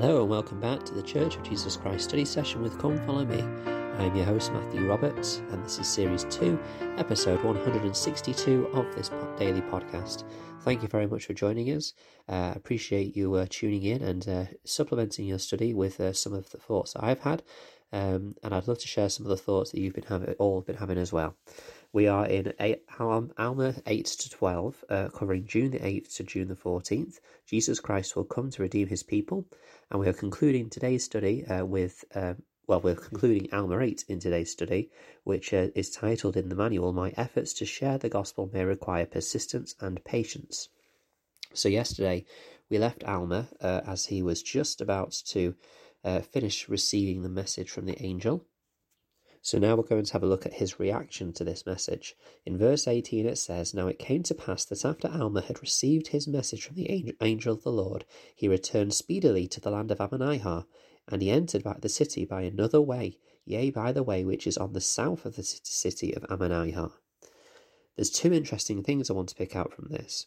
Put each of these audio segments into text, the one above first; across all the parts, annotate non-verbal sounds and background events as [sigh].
Hello and welcome back to the Church of Jesus Christ study session with Come Follow Me. I'm your host Matthew Roberts, and this is Series 2, Episode 162 of this daily podcast. Thank you very much for joining us. I uh, appreciate you uh, tuning in and uh, supplementing your study with uh, some of the thoughts I've had, um, and I'd love to share some of the thoughts that you've been having, all been having as well. We are in Alma 8 to 12, uh, covering June the 8th to June the 14th. Jesus Christ will come to redeem his people. And we are concluding today's study uh, with, uh, well, we're concluding Alma 8 in today's study, which uh, is titled in the manual, My Efforts to Share the Gospel May Require Persistence and Patience. So, yesterday we left Alma uh, as he was just about to uh, finish receiving the message from the angel. So now we're going to have a look at his reaction to this message. In verse 18 it says, Now it came to pass that after Alma had received his message from the angel of the Lord, he returned speedily to the land of Ammonihah, and he entered back the city by another way, yea, by the way which is on the south of the city of Ammonihah. There's two interesting things I want to pick out from this.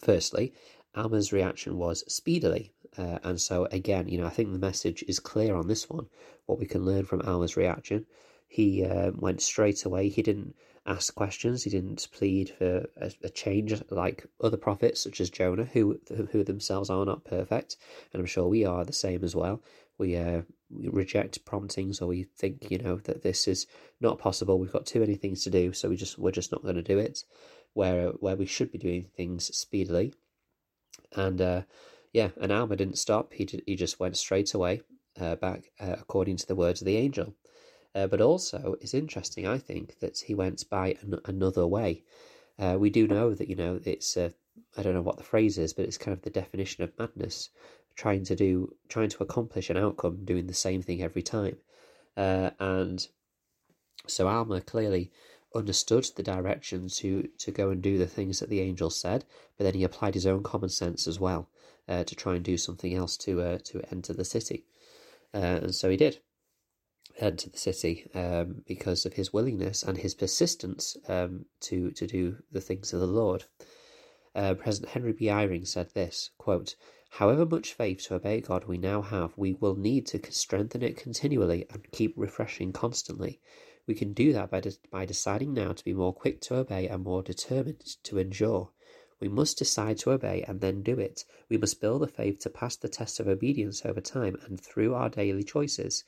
Firstly, Alma's reaction was speedily. Uh, and so, again, you know, I think the message is clear on this one. What we can learn from Alma's reaction. He uh, went straight away. He didn't ask questions. He didn't plead for a, a, change like other prophets, such as Jonah, who who themselves are not perfect. And I'm sure we are the same as well. We, uh, we reject promptings, or we think, you know, that this is not possible. We've got too many things to do, so we just we're just not going to do it. Where where we should be doing things speedily and uh, yeah, and Alma didn't stop. He did, he just went straight away uh, back uh, according to the words of the angel. Uh, but also, it's interesting, I think, that he went by an- another way. Uh, we do know that you know it's uh, I don't know what the phrase is, but it's kind of the definition of madness, trying to do trying to accomplish an outcome, doing the same thing every time, and so Alma clearly understood the direction to to go and do the things that the angel said, but then he applied his own common sense as well uh, to try and do something else to uh, to enter the city, uh, and so he did enter the city um, because of his willingness and his persistence um, to to do the things of the Lord. Uh, President Henry B. Eyring said this quote. However much faith to obey God we now have, we will need to strengthen it continually and keep refreshing constantly. We can do that by, de- by deciding now to be more quick to obey and more determined to endure. We must decide to obey and then do it. We must build the faith to pass the test of obedience over time and through our daily choices.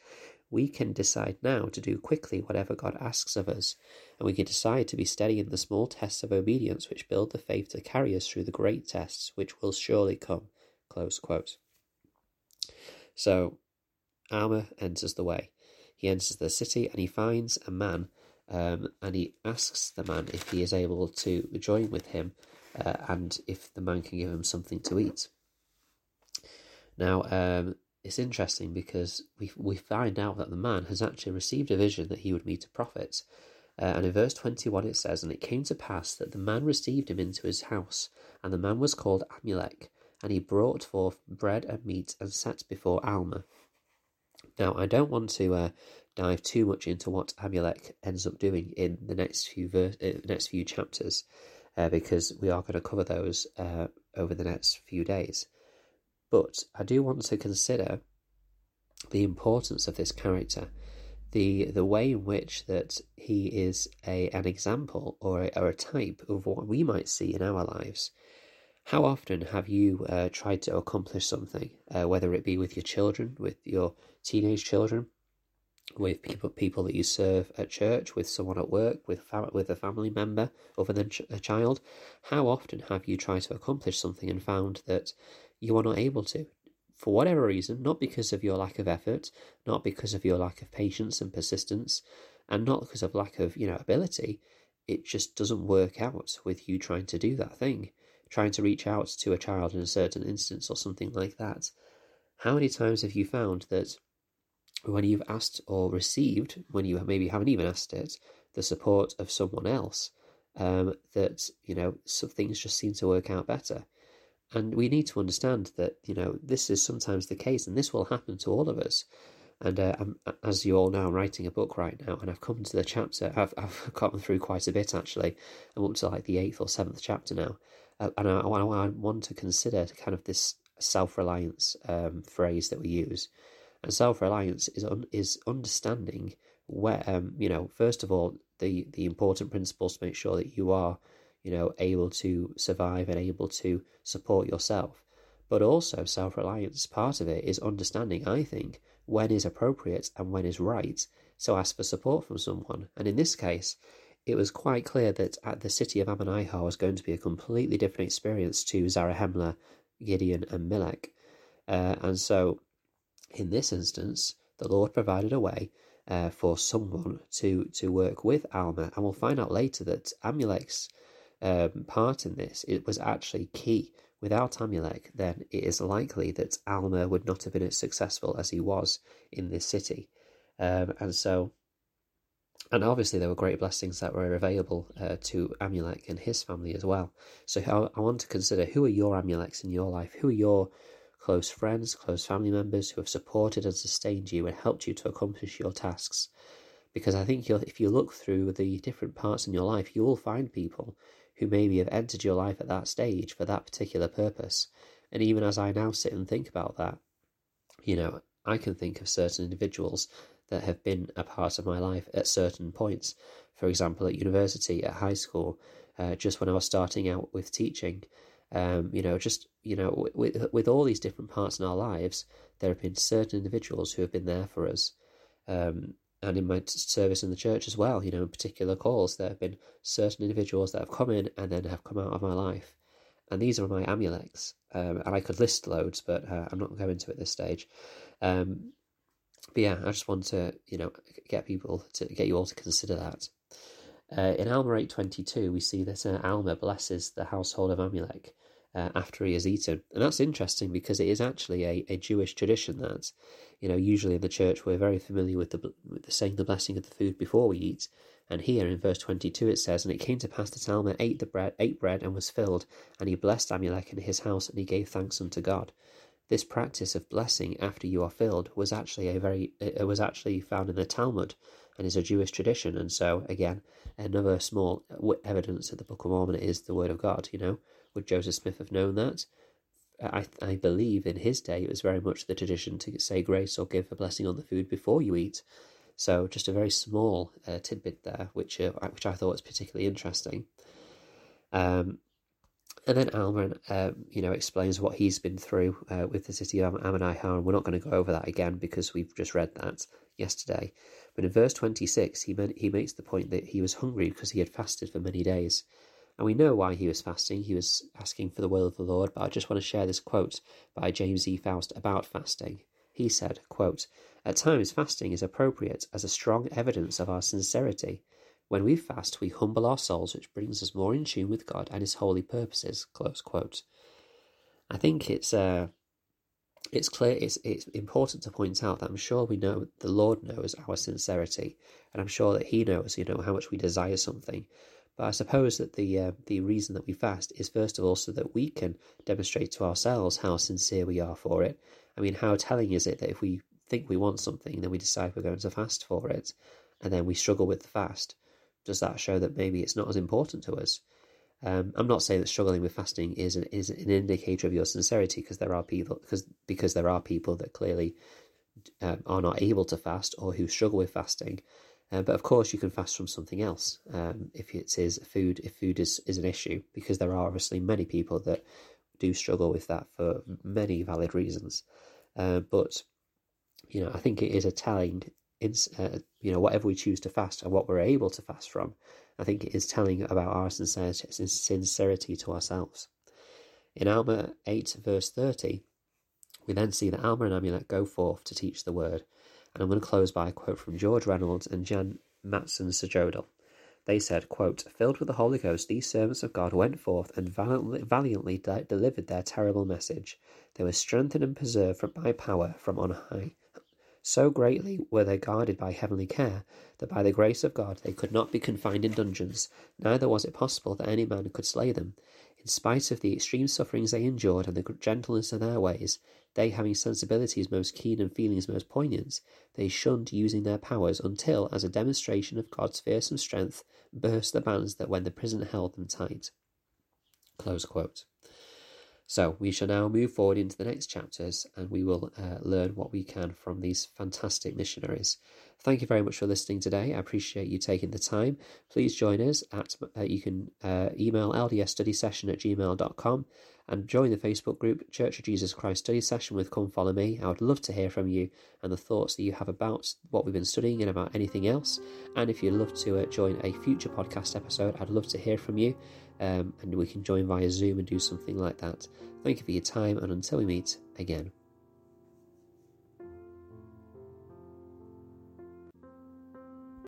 We can decide now to do quickly whatever God asks of us, and we can decide to be steady in the small tests of obedience which build the faith to carry us through the great tests which will surely come. Close quote. So, Alma enters the way. He enters the city and he finds a man um, and he asks the man if he is able to join with him uh, and if the man can give him something to eat. Now, um, it's interesting because we, we find out that the man has actually received a vision that he would meet a prophet. Uh, and in verse 21 it says, And it came to pass that the man received him into his house, and the man was called Amulek, and he brought forth bread and meat and sat before Alma. Now, I don't want to uh, dive too much into what Amulek ends up doing in the next few ver- uh, next few chapters, uh, because we are going to cover those uh, over the next few days. But I do want to consider the importance of this character, the the way in which that he is a an example or a, or a type of what we might see in our lives. How often have you uh, tried to accomplish something, uh, whether it be with your children, with your teenage children, with people people that you serve at church, with someone at work, with fam- with a family member other than ch- a child? How often have you tried to accomplish something and found that you are not able to? For whatever reason, not because of your lack of effort, not because of your lack of patience and persistence, and not because of lack of you know ability, it just doesn't work out with you trying to do that thing trying to reach out to a child in a certain instance or something like that. How many times have you found that when you've asked or received, when you maybe haven't even asked it, the support of someone else, um, that you know some things just seem to work out better? And we need to understand that you know this is sometimes the case, and this will happen to all of us. And uh, as you all know, I'm writing a book right now, and I've come to the chapter. [laughs] I've I've gotten through quite a bit actually. I'm up to like the eighth or seventh chapter now, uh, and I, I, I, want to consider kind of this self reliance um, phrase that we use. And self reliance is un- is understanding where um, you know first of all the the important principles to make sure that you are you know able to survive and able to support yourself. But also self reliance part of it is understanding. I think when is appropriate and when is right to ask for support from someone. And in this case, it was quite clear that at the city of Ammonihah was going to be a completely different experience to Zarahemla, Gideon, and Melek. Uh, and so, in this instance, the Lord provided a way uh, for someone to to work with Alma, and we'll find out later that Amulek's um, part in this it was actually key. Without Amulek, then it is likely that Alma would not have been as successful as he was in this city, um, and so and obviously there were great blessings that were available uh, to Amulek and his family as well. So I, I, want to consider who are your Amuleks in your life? Who are your close friends, close family members who have supported and sustained you and helped you to accomplish your tasks? Because I think if you look through the different parts in your life, you will find people who maybe have entered your life at that stage for that particular purpose. And even as I now sit and think about that, you know, I can think of certain individuals that have been a part of my life at certain points. For example, at university, at high school, uh, just when I was starting out with teaching, um, you know, just you know, with with all these different parts in our lives, there have been certain individuals who have been there for us. Um, and in my service in the church as well, you know, in particular calls, there have been certain individuals that have come in and then have come out of my life. And these are my Amuleks. Um, and I could list loads, but uh, I'm not going to at this stage. Um, but yeah, I just want to you know get people to get you all to consider that. Uh, in Alma eight twenty two, we see that uh, Alma blesses the household of Amulek uh, after he has eaten, and that's interesting because it is actually a, a Jewish tradition that you know usually in the church we're very familiar with the with the saying the blessing of the food before we eat. And here in verse 22 it says, And it came to pass that Alma ate the bread, ate bread and was filled, and he blessed Amulek and his house, and he gave thanks unto God. This practice of blessing after you are filled was actually a very it was actually found in the Talmud and is a Jewish tradition. And so again, another small evidence that the Book of Mormon is the Word of God. You know, would Joseph Smith have known that? I I believe in his day it was very much the tradition to say grace or give a blessing on the food before you eat. So just a very small uh, tidbit there, which uh, which I thought was particularly interesting. Um, and then Alma, uh, you know, explains what he's been through uh, with the city of Ammonihah, and we're not going to go over that again because we've just read that yesterday. But in verse 26, he, meant, he makes the point that he was hungry because he had fasted for many days. And we know why he was fasting. He was asking for the will of the Lord. But I just want to share this quote by James E. Faust about fasting. He said, quote, At times fasting is appropriate as a strong evidence of our sincerity when we fast, we humble our souls, which brings us more in tune with God and His holy purposes. Close quote. I think it's uh, it's clear. It's it's important to point out that I'm sure we know the Lord knows our sincerity, and I'm sure that He knows, you know, how much we desire something. But I suppose that the uh, the reason that we fast is first of all so that we can demonstrate to ourselves how sincere we are for it. I mean, how telling is it that if we think we want something, then we decide we're going to fast for it, and then we struggle with the fast does that show that maybe it's not as important to us? Um, I'm not saying that struggling with fasting is an, is an indicator of your sincerity because there are people because because there are people that clearly um, are not able to fast or who struggle with fasting. Uh, but of course, you can fast from something else um, if it is food. If food is, is an issue, because there are obviously many people that do struggle with that for many valid reasons. Uh, but you know, I think it is a telling in, uh, you know, whatever we choose to fast and what we're able to fast from, I think it is telling about our sincerity, sincerity to ourselves. In Alma 8, verse 30, we then see that Alma and Amulek go forth to teach the word. And I'm going to close by a quote from George Reynolds and Jan Mattson Sjodahl. They said, quote, Filled with the Holy Ghost, these servants of God went forth and valiantly, valiantly de- delivered their terrible message. They were strengthened and preserved by power from on high so greatly were they guarded by heavenly care, that by the grace of God they could not be confined in dungeons, neither was it possible that any man could slay them. In spite of the extreme sufferings they endured and the gentleness of their ways, they having sensibilities most keen and feelings most poignant, they shunned using their powers until, as a demonstration of God's fearsome strength, burst the bands that when the prison held them tight. So we shall now move forward into the next chapters and we will uh, learn what we can from these fantastic missionaries. Thank you very much for listening today. I appreciate you taking the time. Please join us at, uh, you can uh, email ldsstudysession at gmail.com and join the Facebook group Church of Jesus Christ Study Session with Come Follow Me. I would love to hear from you and the thoughts that you have about what we've been studying and about anything else. And if you'd love to uh, join a future podcast episode, I'd love to hear from you. Um, and we can join via Zoom and do something like that. Thank you for your time, and until we meet again.